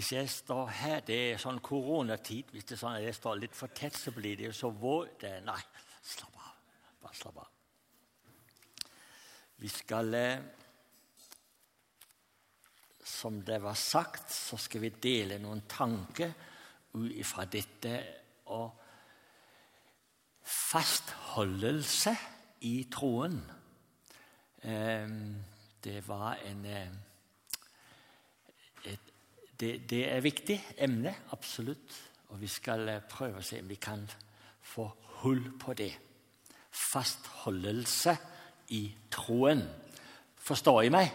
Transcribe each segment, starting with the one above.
Hvis jeg står her Det er sånn koronatid. Hvis det er sånn at jeg står litt for tett, så blir det jo så våt. Nei, slapp av. Bare slapp av. Vi skal eh, Som det var sagt, så skal vi dele noen tanker ut ifra dette og fastholdelse i troen. Eh, det var en eh, det, det er viktig emne, absolutt. Og vi skal eh, prøve å se om vi kan få hull på det. Fastholdelse i troen. Forstår jeg meg?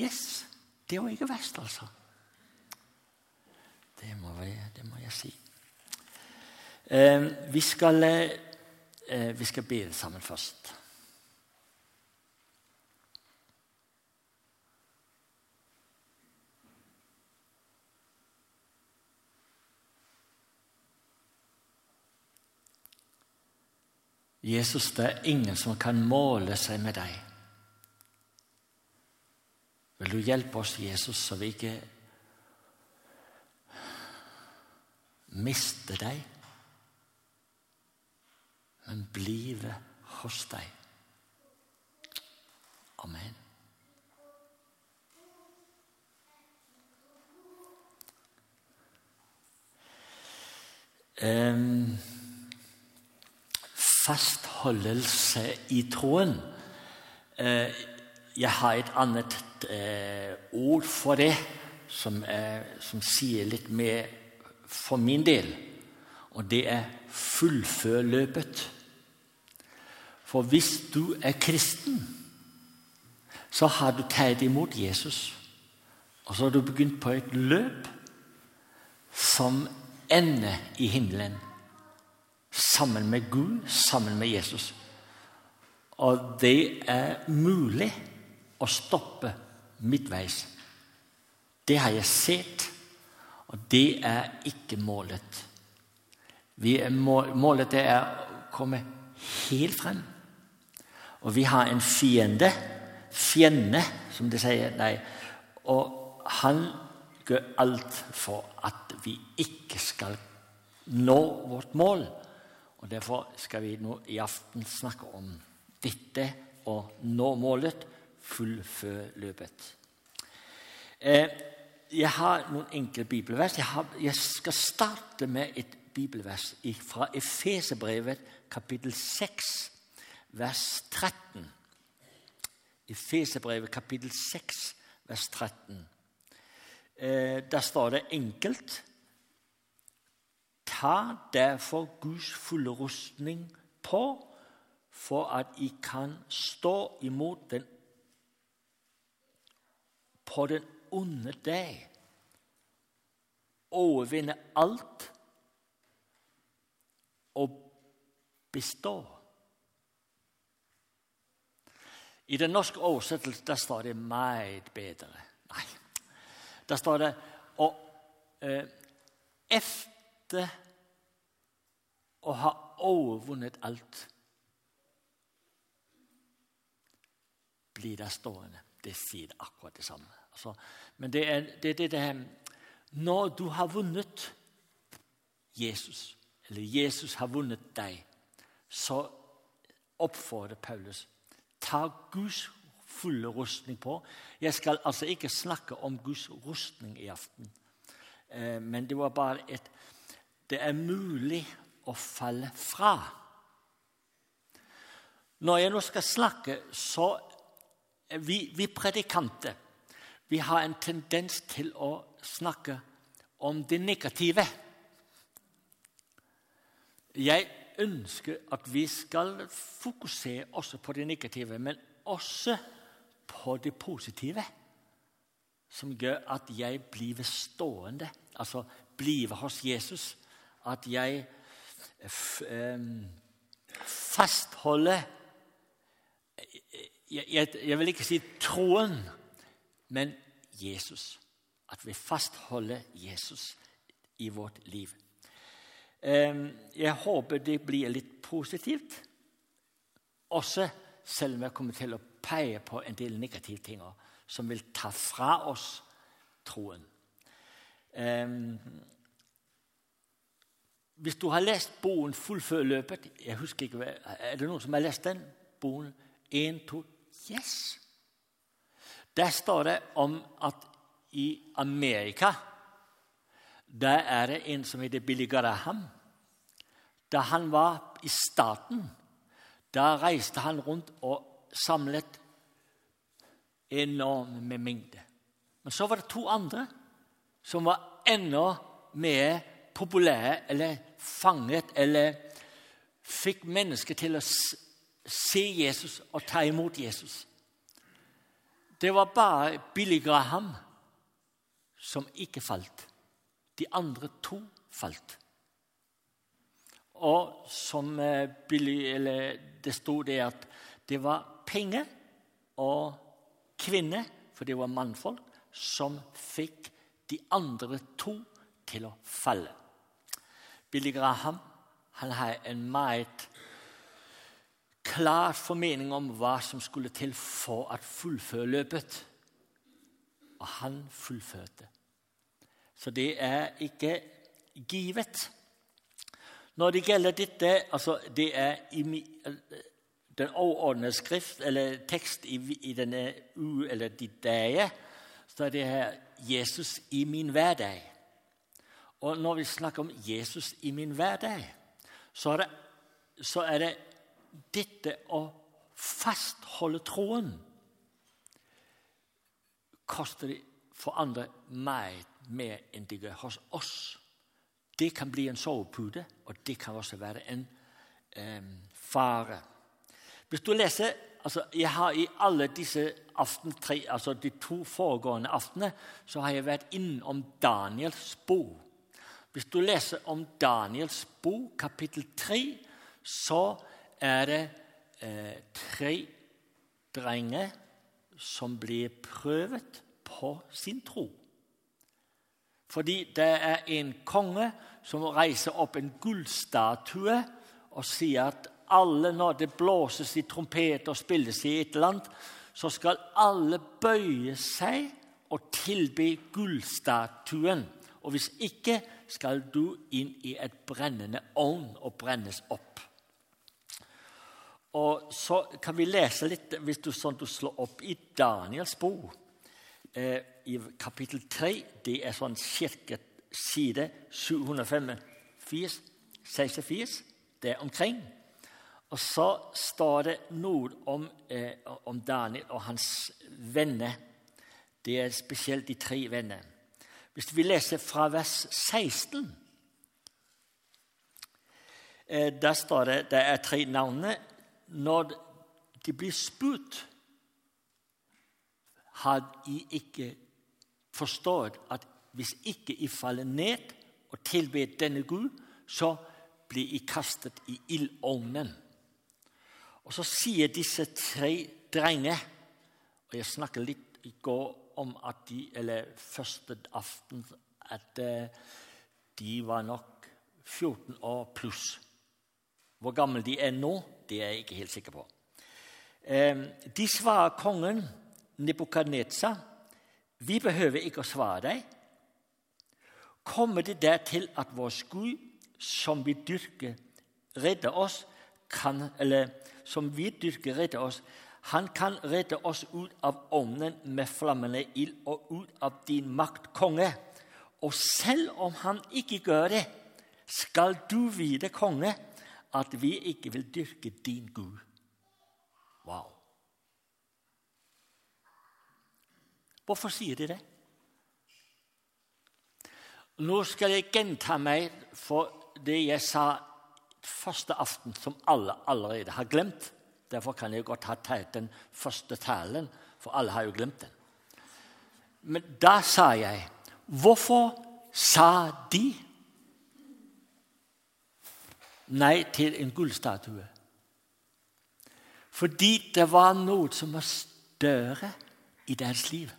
Yes. Det jo ikke verst, altså. Det må jeg, det må jeg si. Eh, vi, skal, eh, vi skal be sammen først. Jesus, det er ingen som kan måle seg med deg. Vil du hjelpe oss, Jesus, så vi ikke mister deg, men blir hos deg. Amen. Um, fastholdelse i troen. Eh, jeg har et annet eh, ord for det som, er, som sier litt mer for min del, og det er 'fullfør løpet'. For hvis du er kristen, så har du tatt imot Jesus. Og så har du begynt på et løp som ender i himmelen sammen med Gud, sammen med Jesus. Og det er mulig å stoppe midtveis. Det har jeg sett, og det er ikke målet. Er målet er å komme helt frem. Og vi har en fiende, fiende, som de sier. Nei. Og han gjør alt for at vi ikke skal nå vårt mål. Og Derfor skal vi nå i aften snakke om dette og nå målet, fullfør løpet. Eh, jeg har noen enkle bibelvers. Jeg, har, jeg, skal starte med et bibelvers fra Efeserbrevet kapittel 6, vers 13. Efeserbrevet kapittel 6, vers 13. Eh, der står det enkelt Ta derfor Guds fulle rustning på, for at I kan stå imot den på den onde dag. Overvinne alt og bestå. I den norske oversettelsen der står det meget bedre. Nei, der står det og eh, etter å har overvunnet alt, blir der stående. Det sier akkurat det samme. Altså, men det er det, det, det Når du har vunnet Jesus, eller Jesus har vunnet deg, så oppfordrer Paulus ta Guds fulle rustning på. Jeg skal altså ikke snakke om Guds rustning i aften, eh, men det var bare et Det er mulig å falle fra. Når jeg nå skal snakke, så vi, vi predikanter vi har en tendens til å snakke om det negative. Jeg ønsker at vi skal fokusere også på det negative, men også på det positive. Som gjør at jeg blir stående, altså blir hos Jesus. At jeg fastholde jeg, jeg, vil ikke si troen, men Jesus. At vi fastholder Jesus i vårt liv. Jeg håper det blir litt positivt, også selv om jeg kommer til å peke på en del negative ting som vil ta fra oss troen. Hvis du har lest boken 'Fullfør løpet' jeg husker ikke, Er det noen som har lest den? Boken 1, 2 Yes! Der står det om at i Amerika der er det en som heter Billy Graham. Da han var i staten, da reiste han rundt og samlet enorme mengder. Men så var det to andre som var enda mer populære eller fanget eller fikk mennesker til å se Jesus og ta imot Jesus. Det var bare Billy Graham som ikke falt. De andre to falt. Og som eh, Billy, det sto det at det var penger og kvinner, for det var mannfolk, som fikk de andre to til å falle. Billy Graham han har en meget klar formening om hva som skulle til for å fullføre løpet. Og han fullførte. Så det er ikke givet. Når det gjelder dette altså Det er i den overordnede skrift, eller tekst i, i denne u, eller de dager, så er det her 'Jesus i min hverdag'. Og når vi snakker om Jesus i min hverdag, så er det, så er det dette å fastholde troen koster det for andre meget mer enn det gjør hos oss. Det kan bli en sovepute, og det kan også være en eh, fare. Hvis du leser altså Jeg har i alle disse aften, tre, altså de to foregående aftenene så har jeg vært innom Daniels bok. Hvis du leser om Daniels bok, kapittel 3, så er det eh, tre drenger som blir prøvet på sin tro. Fordi det er en konge som reiser opp en gullstatue og sier at alle, når det blåses i trompet og spilles i et land, så skal alle bøye seg og tilbe gullstatuen. Og hvis ikke skal du inn i et brennende ovn og brennes opp. Og Så kan vi lese litt, hvis du, sånn du slår opp i Daniels bok, eh, i kapittel 3. Det er sånn cirka side 746. Det er omkring. Og så står det noe om, eh, om Daniel og hans venner. Det er spesielt de tre venner. Hvis vi leser fra vers 16 eh, Der står det det er tre navn. Når de blir spurt, har de ikke forstått at hvis ikke de faller ned og tilber denne Gud, så blir de kastet i ildovnen. Og så sier disse tre drenger Og jeg snakket litt i går om at de, eller første aften at eh, de var nok 14 år pluss. Hvor gamle de er nå, det er jeg ikke helt sikker på. Eh, de svarer kongen Nebukadnezar vi behøver ikke å svare deg. Kommer det dertil at vår Gud, som vi dyrker, redder oss, kan, eller som vi dyrker, redder oss. Han kan redde oss ut av ovnen med flammende ild og ut av din makt, konge. Og selv om han ikke gjør det, skal du vite, konge, at vi ikke vil dyrke din Gud. Wow. Hvorfor sier de det? Nå skal jeg gjenta meg for det jeg sa første aften, som alle allerede har glemt. Derfor kan jeg godt ha tatt den første talen, for alle har jo glemt den. Men da sa jeg Hvorfor sa de nei til en gullstatue? Fordi det var noe som var større i deres liv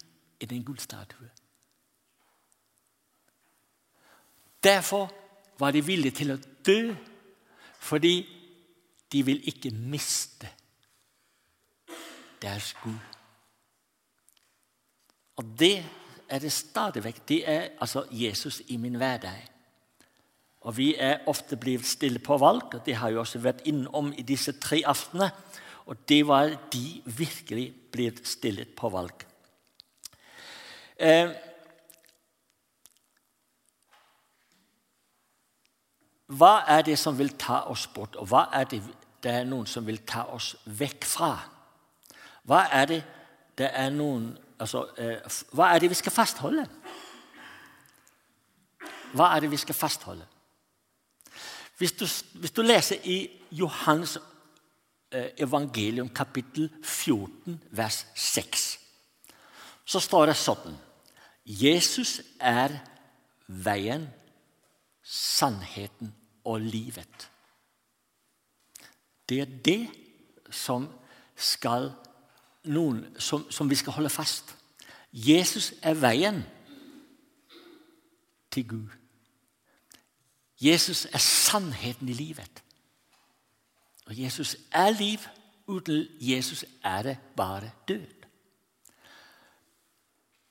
enn en gullstatue. Derfor var de villige til å dø, fordi de vil ikke miste deres Gud. Og det er det stadig vekk det er altså Jesus i min hverdag. Og Vi er ofte blitt stille på valg, og det har jeg også vært innom i disse tre aftenene. Og det var de virkelig blitt stillet på valg. Eh, hva er det som vil ta oss bort, og hva er det det er noen som vil ta oss vekk fra? Hva er det det er noen altså, eh, Hva er det vi skal fastholde? Hva er det vi skal fastholde? Hvis du, hvis du leser i Johans eh, evangelium kapittel 14, vers 6, så står det sånn Jesus er veien, sannheten og livet. Det er det som, skal noen, som, som vi skal holde fast. Jesus er veien til Gud. Jesus er sannheten i livet. Og Jesus er liv. Uten Jesus er det bare død.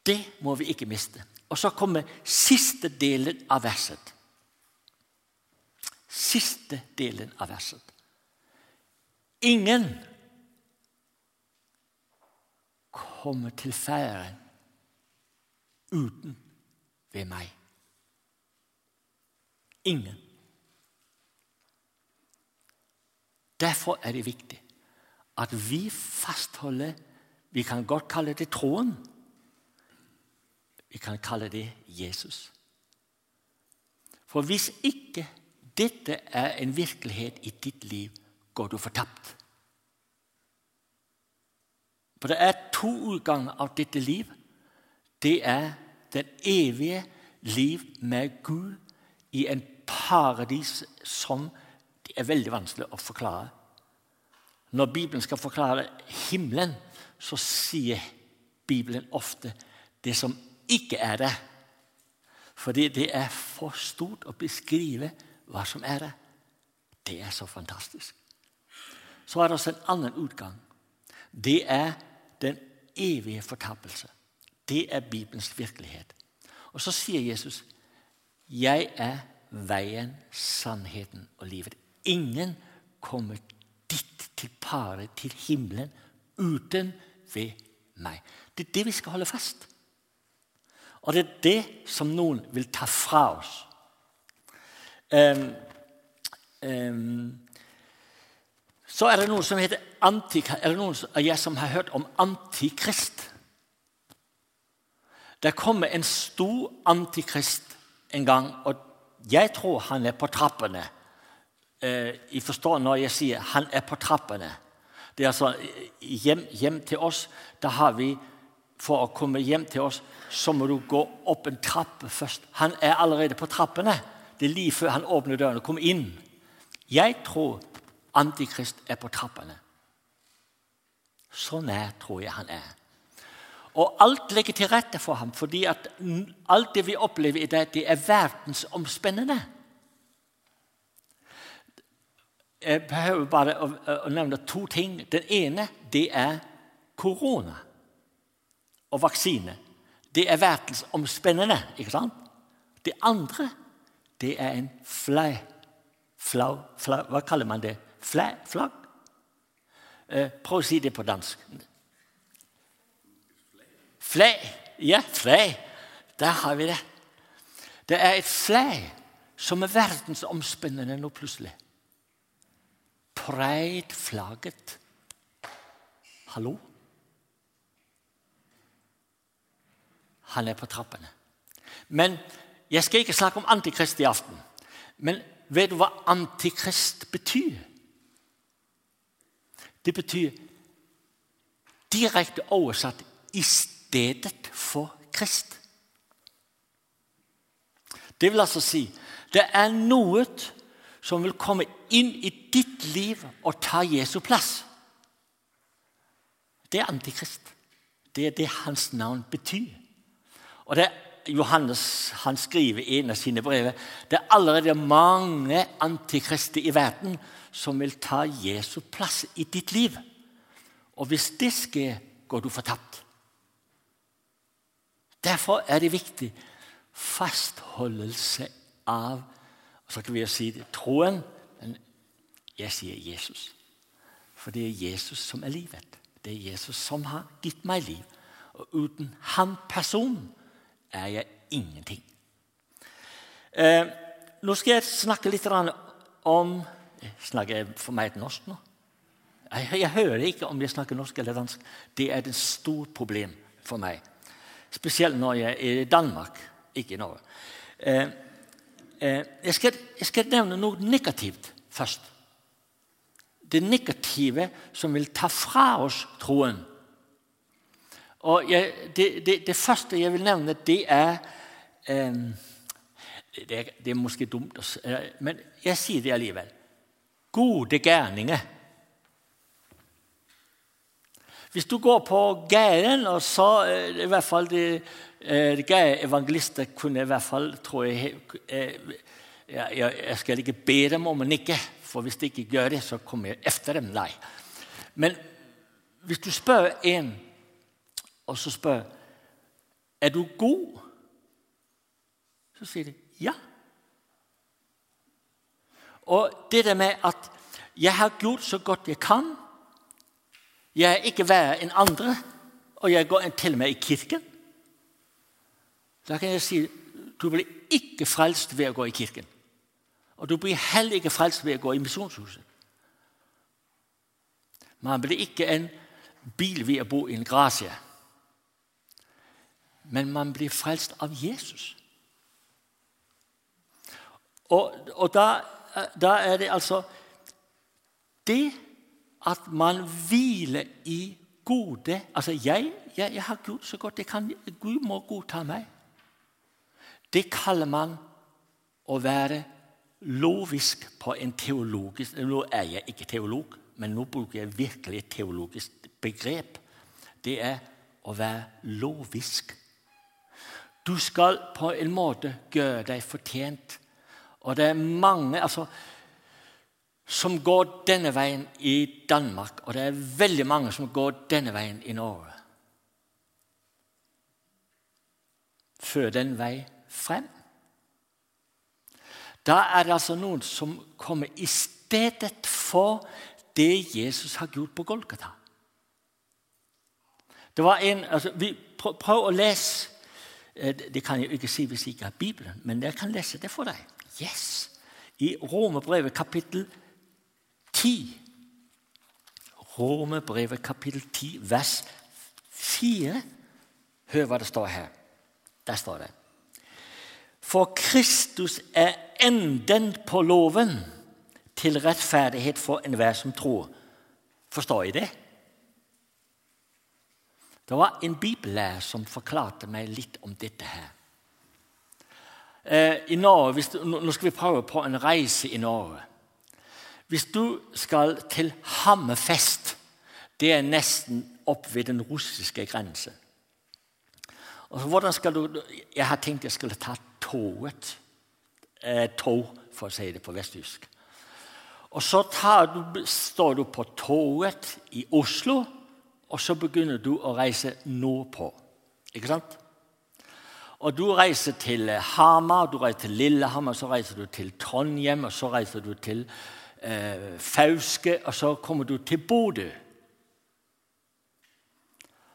Det må vi ikke miste. Og så kommer siste delen av verset. Siste delen av verset. Ingen kommer til Faderen uten ved meg. Ingen. Derfor er det viktig at vi fastholder Vi kan godt kalle det troen. Vi kan kalle det Jesus. For hvis ikke dette er en virkelighet i ditt liv, går du fortapt. For det er to utganger av dette liv. Det er den evige liv med Gud i en paradis som det er veldig vanskelig å forklare. Når Bibelen skal forklare himmelen, så sier Bibelen ofte det som ikke er det. Fordi det er for stort å beskrive hva som er det. Det er så fantastisk. Så er det også en annen utgang. Det er den evige fortapelse. Det er Bibelens virkelighet. Og så sier Jesus 'Jeg er veien, sannheten og livet'. Ingen kommer dit til paret, til himmelen, uten ved meg. Det er det vi skal holde fast. Og det er det som noen vil ta fra oss. Um, um, så er det noe som heter antikrist. Er det noen av jeg som har hørt om antikrist? Det kommer en stor antikrist en gang, og jeg tror han er på trappene. Eh, jeg forstår når jeg sier 'han er på trappene'. Det er altså hjem, hjem til oss. Da har vi For å komme hjem til oss så må du gå opp en trappe først. Han er allerede på trappene. Det er like før han åpner døren og kommer inn. Jeg tror Antikrist er på trappene. Så nær tror jeg han er. Og alt ligger til rette for ham, fordi at alt det vi opplever i dag, det er verdensomspennende. Jeg behøver bare å, å, nevne to ting. Den ene det er korona og vaksine. Det er verdensomspennende. ikke sant? Det andre det er en flau Flau, flau, Hva kaller man det? Flag? flagg? Eh, prøv å si det på dansk. Flag. Ja, flag. Der har vi det. Det er et flag som er verdensomspennende nå plutselig. Pride-flagget. Hallo? Han er på trappene. Men jeg skal ikke snakke om antikrist i aften. Men vet du hva antikrist betyr? Det betyr direkte oversatt 'i stedet for Krist'. Det vil altså si det er noe som vil komme inn i ditt liv og ta Jesu plass. Det er antikrist. Det er det hans navn betyr. Og det Johannes han skriver i en av sine brev det er allerede mange antikrister i verden som vil ta Jesu plass i ditt liv. Og hvis det skjer, går du fortapt. Derfor er det viktig fastholdelse av så kan vi jo si det, troen. Men jeg sier Jesus. For det er Jesus som er livet. Det er Jesus som har gitt meg liv. Og uten han personen er jeg ingenting. Eh, nå skal jeg snakke litt om Snakker jeg for meg et norsk nå? Jeg, jeg, hører ikke om jeg snakker norsk eller dansk. Det er et stort problem for meg. Spesielt når jeg er i Danmark, ikke i Norge. Eh, eh, jeg, skal, jeg skal nevne noe negativt først. Det negative som vil ta fra oss troen. Og jeg, det, det, det, første jeg vil nevne, det er eh, det, det er måske dumt, men jeg sier det allikevel. Gode gærninger. Hvis du går på gaten, og så i hvert fall det, eh, det evangelister kunne i hvert fall, tror jeg, eh, jeg skal ikke be dem om å nikke, for hvis de ikke gjør det, så kommer jeg etter dem. Nei. Men hvis du spør en og så spør er du god, så sier de ja. Og det der med at jeg har gjort så godt jeg kan Jeg er ikke verre enn andre, og jeg går til og med i kirken. Da kan jeg si du blir ikke frelst ved å gå i kirken. Og du blir heller ikke frelst ved å gå i misjonshuset. Man blir ikke en bil ved å bo i en grasie men man blir frelst av Jesus. Og, og da, da, er det altså Det at man hviler i gode Altså, jeg, jeg, jeg har Gud så godt jeg kan. Gud må godta meg. Det kaller man å være lovisk på en teologisk Nå er jeg ikke teolog, men nå bruker jeg virkelig et teologisk begrep. Det er å være lovisk. Du skal på en måte gjøre deg fortjent. Og det er mange altså, som går denne veien i Danmark, og det er veldig mange som går denne veien i Norge. Før den vei frem. Da er det altså noen som kommer i stedet for det Jesus har gjort på Golgata. Det var en, altså, vi Prøv å lese det kan jeg ikke si hvis jeg ikke har Bibelen, men jeg kan lese det for deg. Yes! I Romerbrevet kapittel 10. Romerbrevet kapittel 10, vers 4. Hør hva det står her. Der står det. For Kristus er enden på loven til rettferdighet for enhver som tror. Forstår jeg det? Det var en bibellærer som forklarte meg litt om dette her. Eh, I Norge, du, Nå skal vi prøve på en reise i Norge. Hvis du skal til Hammerfest Det er nesten opp ved den russiske grensen. hvordan skal du, Jeg har tenkt jeg skulle ta toget. Eh, tog, for å si det på vesttysk. Og så du, står du på toget i Oslo og så begynner du å reise nordpå. Ikke sant? Og Du reiser til Hamar, du reiser til Lillehammer, så reiser du til Trondheim, og så reiser du til eh, Fauske, og så kommer du til Bodø.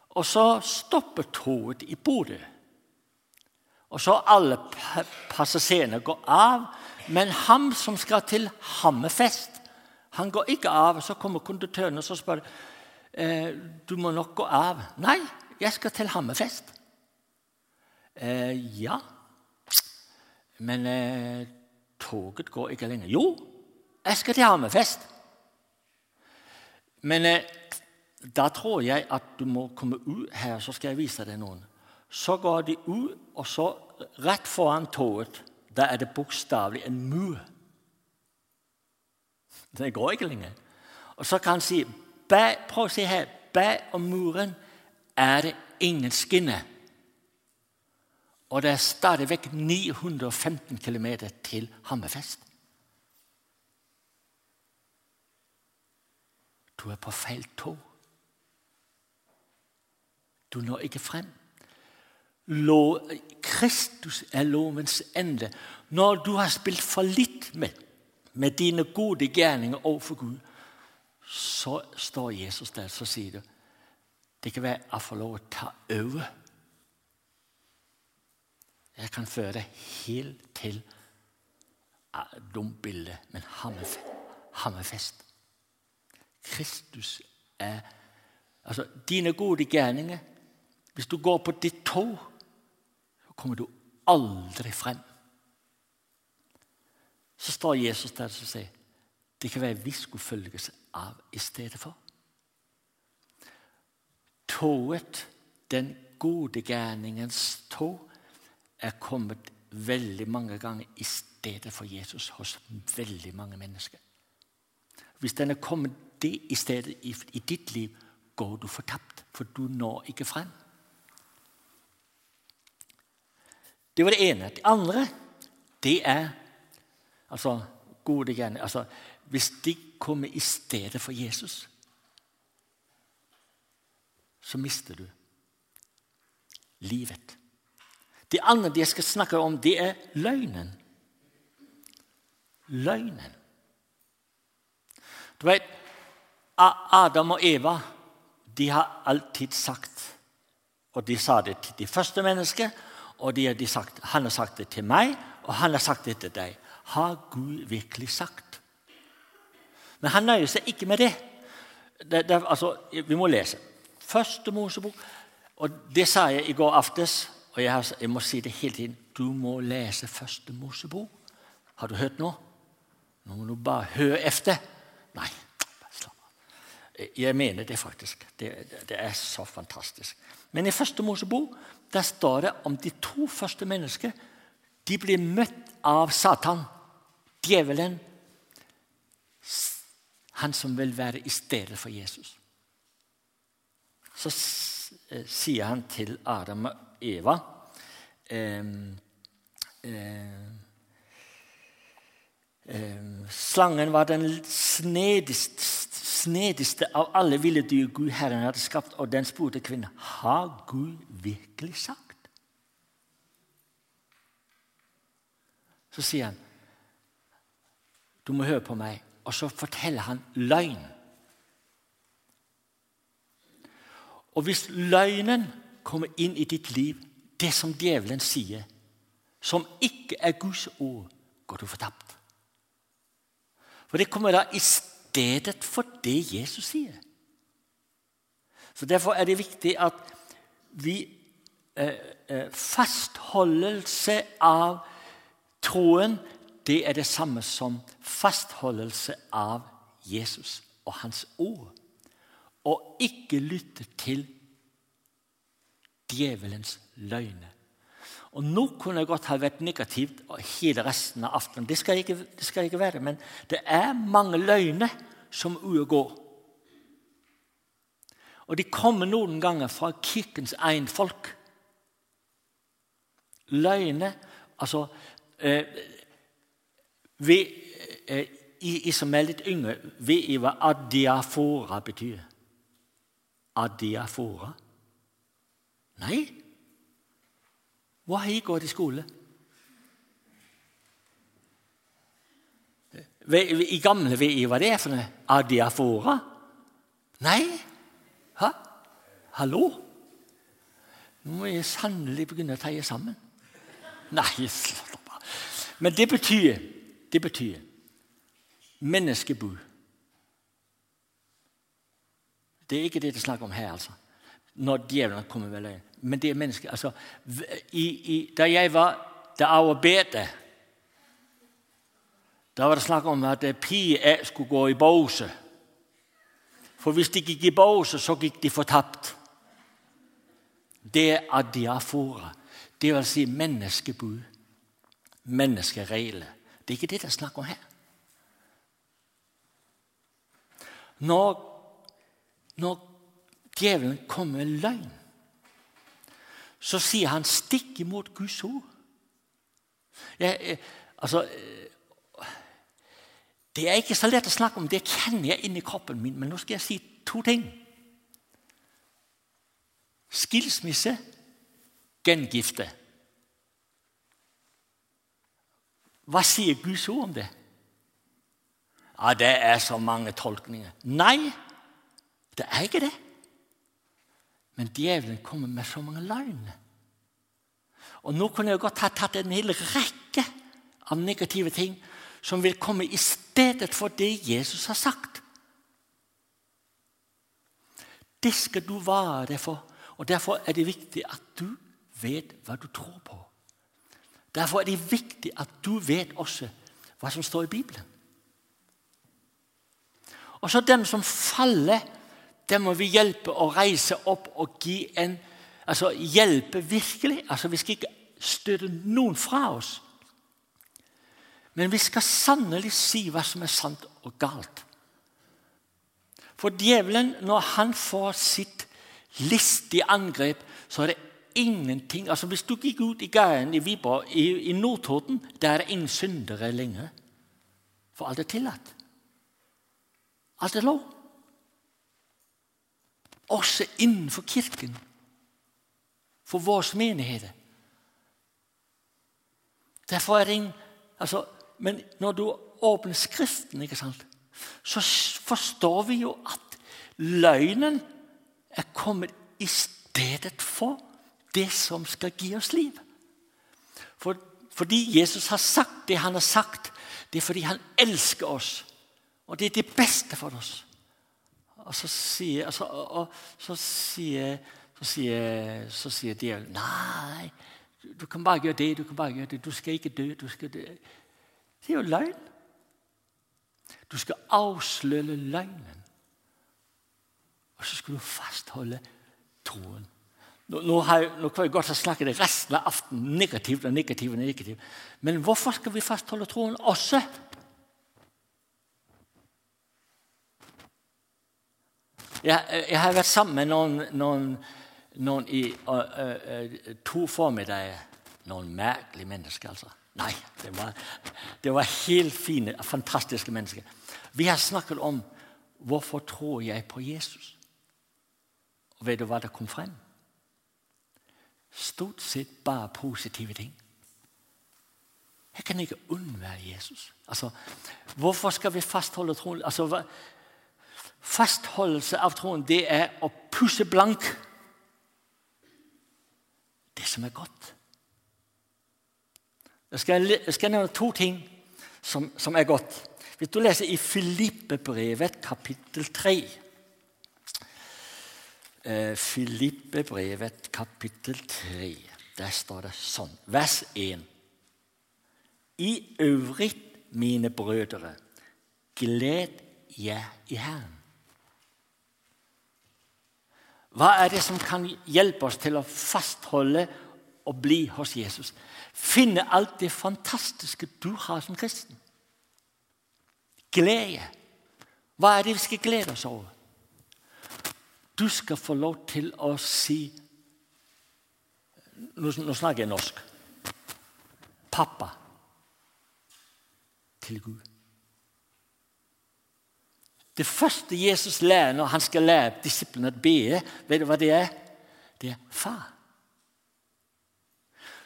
Og så stopper toget i Bodø. Og så alle passasjerene går av, men han som skal til Hammerfest, han går ikke av. Så kommer konduktøren og så spør eh, 'Du må nok gå av.' 'Nei, jeg skal til Hammerfest.' Eh, 'Ja, men eh, toget går ikke lenger.' 'Jo, jeg skal til Hammerfest.' Men eh, da tror jeg at du må komme ut her, så skal jeg vise deg noen. Så går de ut, og så rett foran toget der er det bokstavelig en mur. Den går ikke lenger. Og så kan han si bag, prøv å se her. Bag om muren er det ingen skinner. Og det er stadig vekk 915 km til Hammerfest. Du er på feil tog. Du når ikke frem. lov, Kristus er lovens ende. Når du har spilt for litt med, med dine gode gjerninger overfor Gud, så står Jesus der så sier du, Det kan være jeg får lov å ta over. Jeg kan føre det helt til dumt bilde, men hammerfest. Kristus er Altså, dine gode gjerninger Hvis du går på ditt tog, så kommer du aldri frem. Så står Jesus der og sier det kan være vi skulle følges av i stedet for. Toget, den gode gjerningens tog, er kommet veldig mange ganger i stedet for Jesus hos veldig mange mennesker. Hvis den er kommet det i stedet i, i ditt liv, går du fortapt, for du når ikke frem. Det var det ene. Det andre det er altså gode gjerninger. Altså, hvis de kommer i stedet for Jesus, så mister du livet. Det andre jeg skal snakke om, det er løgnen. Løgnen. Du vet, Adam og Eva de har alltid sagt Og de sa det til de første mennesker, og de har sagt, han har sagt det til meg, og han har sagt det til deg. Har Gud virkelig sagt? Men han nøyer seg ikke med det. det, det altså, vi må lese. Første Mosebok. Og det sa jeg i går aftes, og jeg, har, jeg må si det hele tiden. Du må lese Første Mosebok. Har du hørt nå? Nå må du bare høre efter. Nei, jeg mener det faktisk. Det, det, er så fantastisk. Men i Første Mosebok der står det om de to første mennesker. De blir møtt av Satan, djevelen, han som vil være i stedet for Jesus. Så eh, sier han til Adam og Eva eh, eh, Slangen var den snedigste snedigste av alle ville dyr Gud Herren hadde skapt, og den spurte kvinnen har Gud virkelig sagt. Så sier han, du må høre på meg, og så forteller han løgn. Og hvis løgnen kommer inn i ditt liv, det som djevelen sier, som ikke er Guds ord, går du fortapt. For det kommer da i stedet for det Jesus sier. Så Derfor er det viktig at vi eh, eh, Fastholdelse av troen det er det samme som fastholdelse av Jesus og hans ord. Og ikke lytte til djevelens løgner. Og Nå kunne jeg godt ha vært negativt hele resten av aftenen. Det skal ikke, det skal ikke være. Men det er mange løgner som ugår. Og de kommer noen ganger fra kirkens egen folk. Løgner Altså eh, vi, eh, i, som er litt yngre, vet hva adiafora betyr? Adiafora? Nei? Hvor har jeg gått i skole? I gamle VI, hva det er for noe? Adiafora? Nei? Hæ? Hallo? Nå må jeg sannelig begynne å teie sammen. Nei, slapp av. Men det betyr, det betyr menneskebu. Det er ikke det det er snakk om her, altså. Når djevelen kommer vel inn. men det er mennesker altså, i, i, Da jeg var der arbeidet da var det snakk om at piger skulle gå i båse. For hvis de gikk i båse, så gikk de fortapt. Det er adiafora. Det vil si menneskebud. Menneskeregler. Det er ikke det det er snakk om her. Når, når djevelen kommer med løgn så sier han 'stikk imot Guds ord'. Jeg, eh, altså, eh, det er ikke så lett å snakke om, det kjenner jeg inni kroppen min. Men nå skal jeg si to ting. Skilsmisse gengifte. Hva sier Guds ord om det? Ja, Det er så mange tolkninger. Nei, det er ikke det. Men djevelen kommer med så mange løgner. Og Nå kunne jeg godt ha tatt en hel rekke av negative ting som vil komme i stedet for det Jesus har sagt. Det skal du vare deg for, og derfor er det viktig at du vet hva du tror på. Derfor er det viktig at du vet også hva som står i Bibelen. Og så dem som faller, dem må vi hjelpe å reise opp og gi en Altså hjelpe virkelig. Altså Vi skal ikke støte noen fra oss. Men vi skal sannelig si hva som er sant og galt. For djevelen, når han får sitt listige angrep, så er det ingenting altså Hvis du gikk ut i gaten i Viborg, i, i Nordtorden, der er det ingen syndere lenger. For alt er tillatt. Alt er lov. Også innenfor kirken. For våre menigheter. Derfor er det ingen altså, Men når du åpner Skriften, ikke sant, så forstår vi jo at løgnen er kommet i stedet for det som skal gi oss liv. For, fordi Jesus har sagt det han har sagt, det er fordi han elsker oss. Og det er det beste for oss. Og så sier, altså, og, og, så sier, så sier, så sier djevelen Nei, du, kan bare gjøre det, du kan bare gjøre det. Du skal ikke dø. du skal dø. Det er jo løgn. Du skal avsløre løgnen. Og så skal du fastholde troen. Nå, nå, nå, kan jeg godt snakke det resten av aftenen negativt og negativt. og negativt. Men hvorfor skal vi fastholde troen også? Jeg, jeg har vært sammen med noen, noen, noen i uh, uh, to formiddager. Noen merkelige mennesker, altså. Nei, det var, det var helt fine, fantastiske mennesker. Vi har snakket om hvorfor tror jeg på Jesus. Og vet du hva det kom frem? Stort sett bare positive ting. Jeg kan ikke unnvære Jesus. Altså, hvorfor skal vi fastholde troen? Altså, fastholdelse av troen det er å pusse blank det som er godt. Jeg skal, jeg skal nevne to ting som, som er godt. Hvis du leser i Filippebrevet kapittel 3 eh, Filippebrevet kapittel 3 Der står det sånn, vers 1. I øvrig, mine brødre, gled jeg i Herren. Hva er det som kan hjelpe oss til å fastholde og bli hos Jesus? Finne alt det fantastiske du har som kristen glede. Hva er det vi skal glede oss over? Du skal få lov til å si Nå, snakker jeg norsk. Pappa til Gud. Det første Jesus lærer når han skal lære disiplene å be, vet du hva det er? Det er far.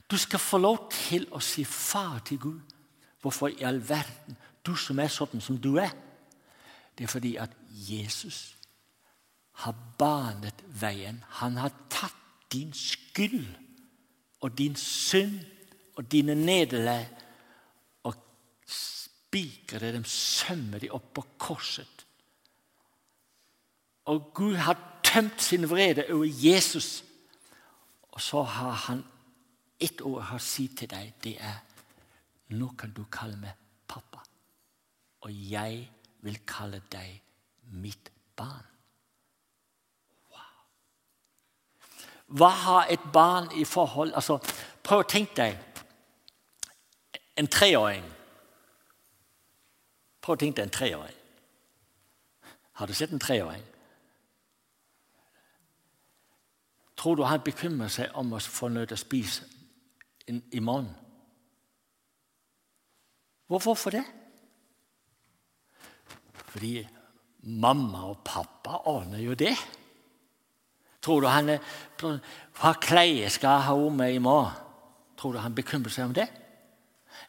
Du skal få lov til å si far til Gud. Hvorfor i all verden du som er sånn som du er. Det er fordi at Jesus har banet veien. Han har tatt din skyld og din synd og dine nederlag og spikret dem, sømmer de opp på korset. Og Gud har tømt sin vrede over Jesus. Og så har han ett ord å si til deg. Det er nå kan du kalle meg pappa og jeg vil kalle deg mitt barn. Hva har et barn i forhold altså, Prøv å tenke deg en treåring. Prøv å tenke deg en treåring. Har du sett en treåring? Tror du han bekymrer seg om å få noe å spise i morgen? Hvorfor for det? Fordi mamma og pappa ordner jo det. Tror du han Hva klær skal ha om med i morgen? Tror du han bekymrer seg om det?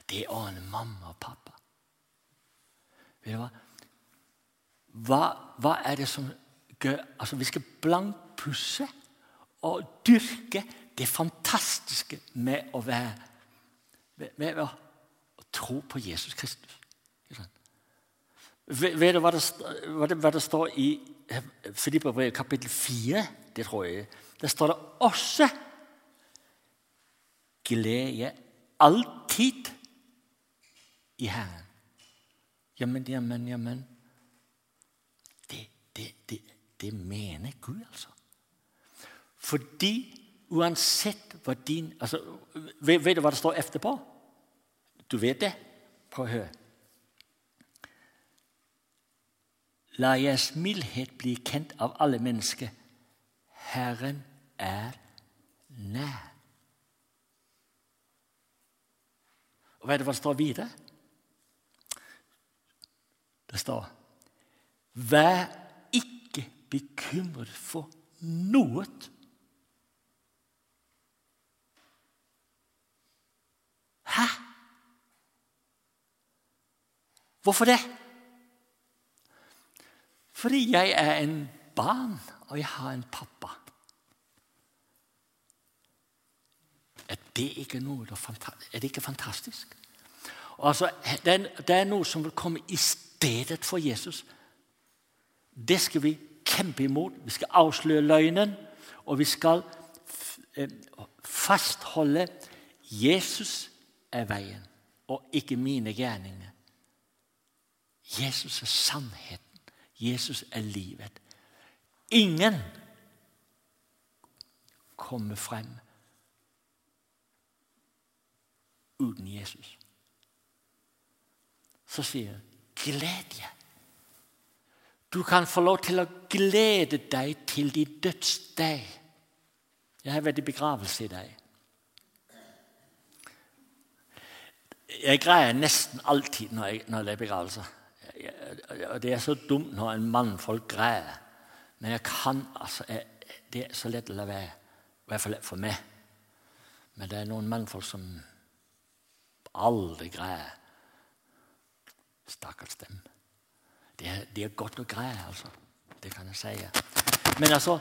Det aner mamma og pappa. Vet du hva? Hva, hva er det som gjør Altså, vi skal blankpusse og dyrke det fantastiske med å være med, med å, tro på Jesus Kristus. Vet du hva det, hva det står i Filipperbrevet kapittel 4? Det tror jeg. Der står det også glede alltid i Herren. Jamen, jamen, jamen. Det, det, det, det mener Gud, altså. Fordi uansett hva din altså, vet, vet, du hva det står etterpå? Du vet det? Prøv å høre. La deres mildhet bli kjent av alle mennesker. Herren er nær. Og Vet du hva det står videre? Det står Vær ikke bekymret for noe. Hæ? Hvorfor det? Fordi jeg er en barn, og jeg har en pappa. Er det ikke noe Er det ikke fantastisk? Altså, det, er, noe som vil komme i stedet for Jesus. Det skal vi kjempe imot. Vi skal avsløre løgnen, og vi skal eh, fastholde Jesus er veien, og ikke mine gjerninger. Jesus er sannheten. Jesus er livet. Ingen kommer frem uten Jesus. Så sier han, gled deg. Du kan få lov til å glede deg til din dødsdag. Jeg har vært i begravelse i deg. Jeg greier nesten alltid når, jeg, når det er begravelse. Det er så dumt når en mannfolk greier. Men jeg kan altså jeg, Det er så lett å la være. I hvert fall for meg. Men det er noen mannfolk som aldri greier. Stakkars dem. Det er, det er godt å greie, altså. Det kan jeg si. Men altså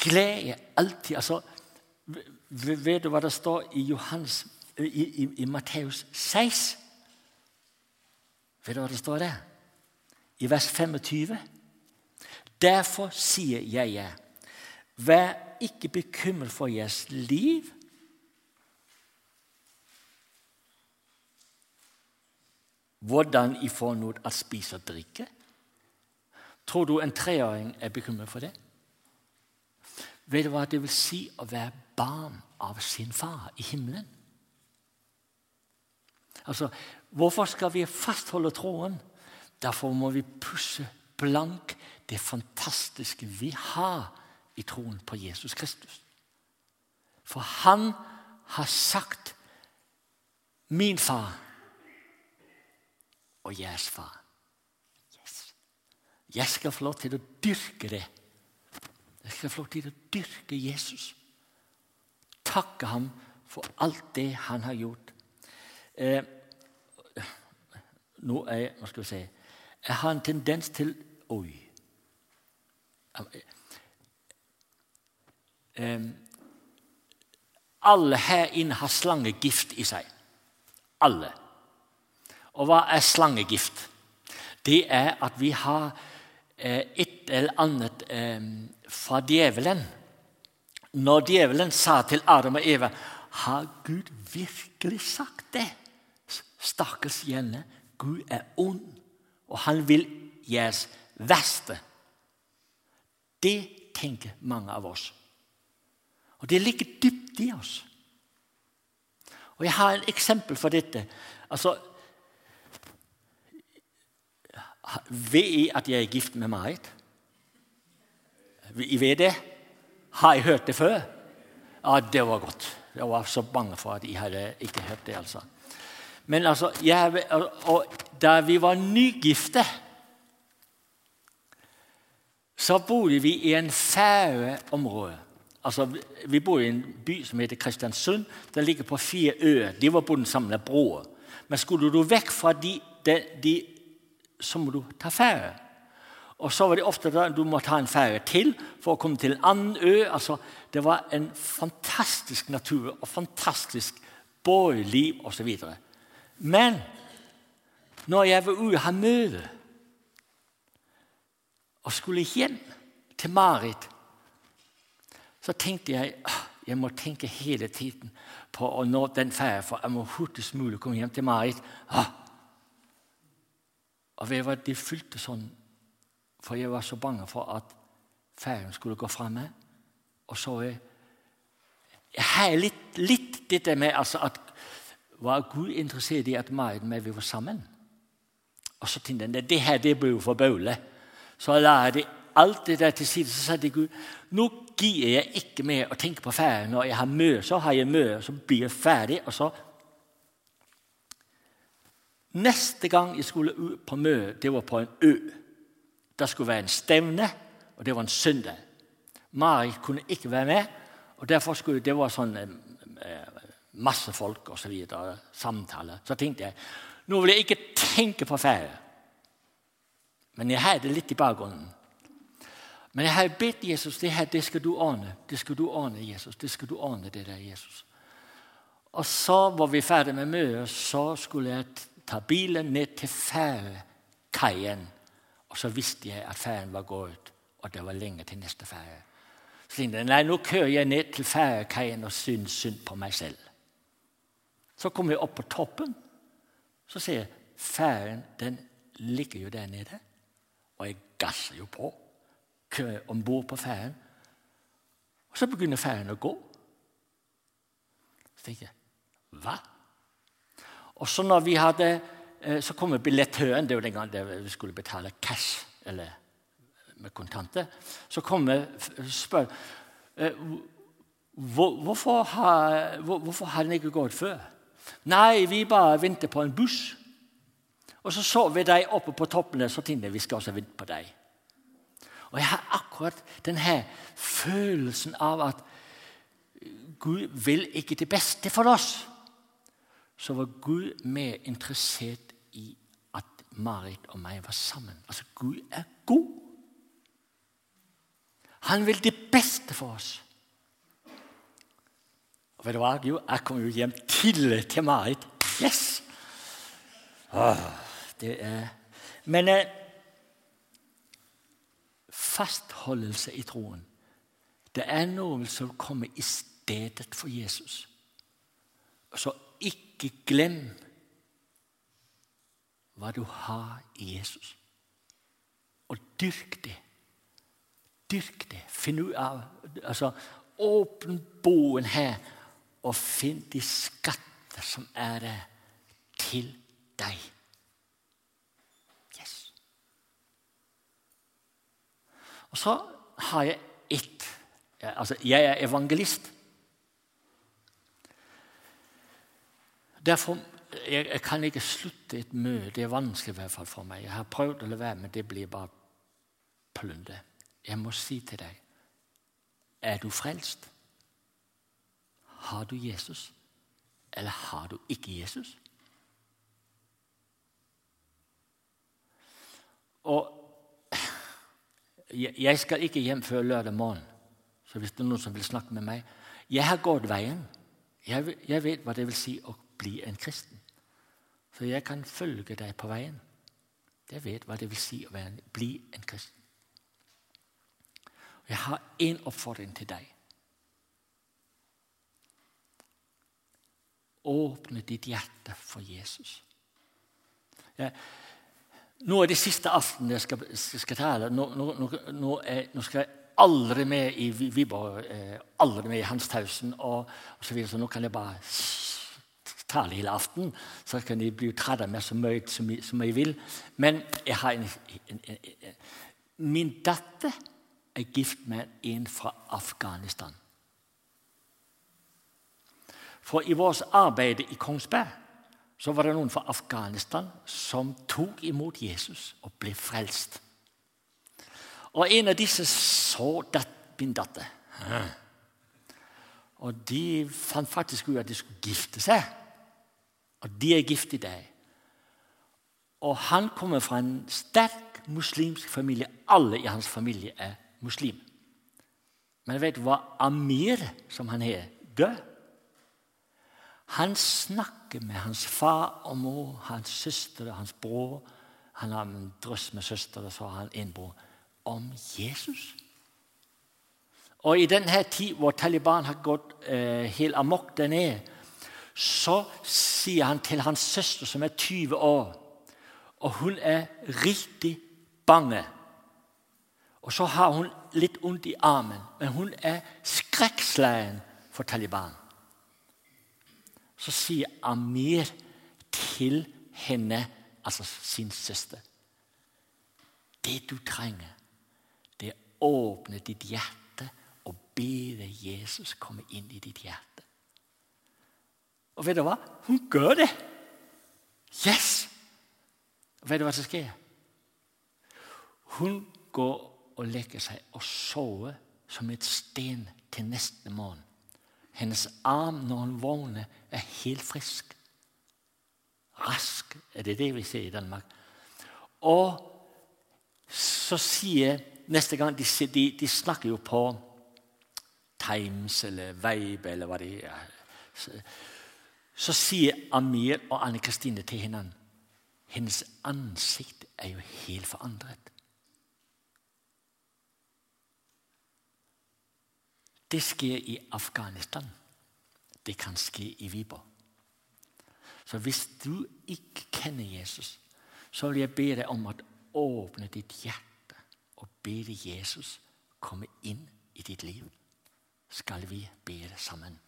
Glede alltid altså, Vet du hva det står i, Johans, i, i, i Matteus 6? Vet du hva det står der? I vers 25. Derfor sier jeg ja. Vær ikke bekymret for deres liv. Hvordan I får noe å spise og drikke. Tror du en treåring er bekymret for det? Vet du hva det vil si å være barn av sin far i himmelen? Altså, Hvorfor skal vi fastholde troen? Derfor må vi pusse blank det fantastiske vi har i troen på Jesus Kristus. For han har sagt 'min far' og 'deres far'. Yes. Jeg skal få lov til å dyrke det. Jeg skal få lov til å dyrke Jesus. Takke ham for alt det han har gjort. Eh, nå er jeg, skal vi se, jeg har en tendens til Oi. Eh, alle her inne har slangegift i seg. Alle. Og hva er slangegift? Det er at vi har eh, et eller annet eh, fra djevelen. Når djevelen sa til Adam og Eva Har Gud virkelig sagt det? Stakkars Jenne. Gud er ond, og han vil gjøres verste. Det tenker mange av oss. Og det ligger dypt i oss. Og Jeg har et eksempel for dette. Altså, Vet I at jeg er gift med Marit? I vet det? Har jeg hørt det før? Ja, Det var godt. Jeg var så bange for at jeg hadde ikke hørt det. altså. Men altså, jeg, Da vi var nygifte, så bodde vi i en færøområde. Altså, vi bor i en by som heter Kristiansund. Den ligger på fire øer. De var på sammen samme broer. Men skulle du vekk fra de, de, de så må du ta færre. Og så var det ofte da du må ta en færre til for å komme til en annen ø. Altså, det var en fantastisk natur og fantastisk borgerliv osv. Men når jeg var ute og møte og skulle hjem til Marit, så tenkte jeg jeg må tenke hele tiden på å nå den ferja, for jeg må hurtigst mulig komme hjem til Marit. Og vet du De fylte sånn, for jeg var så bange for at ferjen skulle gå fra meg. Og så jeg, jeg har litt, litt dette med altså, at var Gud interessert i at Marit og meg vi var sammen? Og så tenkte jeg det her det blir jo for bøle. Så la jeg det, alt det der til side. Så sa jeg Gud nå gir jeg ikke med å tenke på ferien. Når jeg har møte, så har jeg møte, så blir jeg ferdig. og så Neste gang jeg skulle ut på møte, det var på en ø. Det skulle være en stevne, og det var en søndag. Mari kunne ikke være med, og derfor skulle det var sånn eh, eh, masse folk og så videre, samtale. Så tenkte jeg nå vil jeg ikke tenke på ferie. Men jeg hadde litt i bakgrunnen. Men jeg har bedt Jesus det her, det skal du ordne. Det skal du ordne, Jesus. Det skal du ordne, det der, Jesus. Og så var vi ferdig med møtet, så skulle jeg ta bilen ned til ferjekaien. Og så visste jeg at ferjen var gått, og det var lenge til neste ferje. Så tenkte jeg nei, nå kører jeg ned til ferjekaien og syns synd på meg selv. Så kom jeg opp på toppen. Så ser jeg ferjen den ligger jo der nede. Og jeg gasser jo på. Kører om bord på ferjen. Og så begynner ferjen å gå. Så tenker jeg hva? Og så når vi hadde, eh, så kommer billettøren. Det var den gangen vi skulle betale cash eller med kontanter. Så kommer spør eh, hvorfor har, hvorfor har den ikke gått før? Nei, vi bare venter på en buss. Og så så vi dem oppe på toppene, så tenkte vi skal også vente på dem. Og jeg har akkurat denne følelsen av at Gud vil ikke det beste for oss så var Gud mer interessert i at Marit og meg var sammen. Altså, Gud er god. Han vil det beste for oss. Og vet du hva? Jo, jeg kom jo hjem tidlig til Marit. Yes! Åh, det er Men eh, fastholdelse i troen Det er noe som kommer i stedet for Jesus. Så ikke glem hva du har i Jesus. Og dyrk det. Dyrk det. Finn ut av altså, Åpne boen her og finn de skatter som er til deg. Yes. Og så har jeg ett altså, Jeg er evangelist. Derfor jeg, jeg kan ikke slutte et møte. Det er vanskelig i hvert fall for meg. Jeg har prøvd å la være, men det blir bare plunder. Jeg må si til deg Er du frelst? Har du Jesus? Eller har du ikke Jesus? Og Jeg skal ikke hjem før lørdag morgen. Så hvis det er noen som vil snakke med meg Jeg har gått veien. Jeg, jeg vet hva det vil si å bli en kristen. Så jeg kan følge deg på veien. Jeg vet hva det vil si å være, bli en kristen. Jeg har én oppfordring til deg. Åpne ditt hjerte for Jesus. Ja, nå er det siste aften jeg skal, skal tale. Nå, nå, nå, er, nå, skal jeg aldri med i Viborg, eh, aldri med i Hans Tausen og, og så videre, så nå kan jeg bare tale hele aften, så kan de bli trett av meg så mye som, som jeg vil. Men jeg har en, en, en, min datter er gift med en fra Afghanistan. For i vårt arbeid i Kongsberg så var det noen fra Afghanistan som tok imot Jesus og ble frelst. Og en av disse så dat, min datter. Og de fant faktisk ut at de skulle gifte seg. Og de er gift i dag. Og han kommer fra en sterk muslimsk familie. Alle i hans familie er muslim. Men vet du hva Amir, som han er, gjør? Han snakker med hans far og mor, hans søster og hans bror. Han har en drøss med søster, og så har han en bror. Om Jesus. Og i denne tid hvor Taliban har gått eh, helt amok der nede, så sier han til hans søster, som er 20 år, og hun er riktig bange. Og så har hun litt vondt i armen, men hun er skrekkslagen for Taliban. Så sier Amir til henne, altså sin søster Det du trenger, det er åpne ditt hjerte og be deg Jesus komme inn i ditt hjerte. Og vet du hva? Hun gjør det! Yes! Og vet du hva som skjer? Hun går og legger seg og sover som et sten til neste morgen. Hennes arm når hun våkner, er helt frisk. Rask er det det vi ser i Danmark. Og så sier Neste gang de, de, de snakker jo på Times eller Vibe eller hva det er. Så, så sier Amir og Anne Kristine til henne hennes ansikt er jo helt forandret. Det sker i Afghanistan. Det kan skje i Viborg. Så hvis du ikke kjenner Jesus, så vil jeg be deg om å åpne ditt hjerte og be Jesus komme inn i ditt liv. Skal vi be sammen?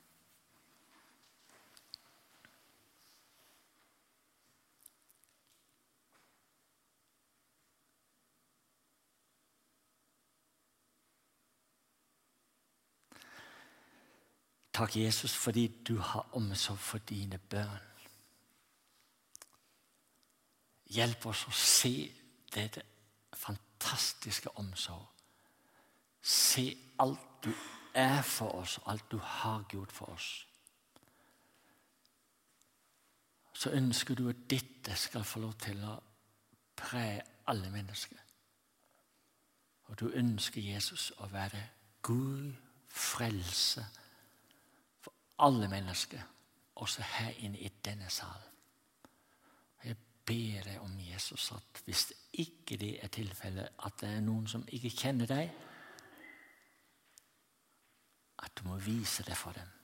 Takk, Jesus, fordi du har omsorg for dine børn. Hjelp oss å se dette fantastiske omsorg. Se alt du er for oss, alt du har gjort for oss. Så ønsker du at dette skal få lov til å prege alle mennesker. Og du ønsker Jesus å være Gud, frelse, for alle mennesker, også her inne i denne salen. Jeg ber deg om Jesus at hvis ikke det er tilfellet, at det er noen som ikke kjenner deg, at du må vise det for dem.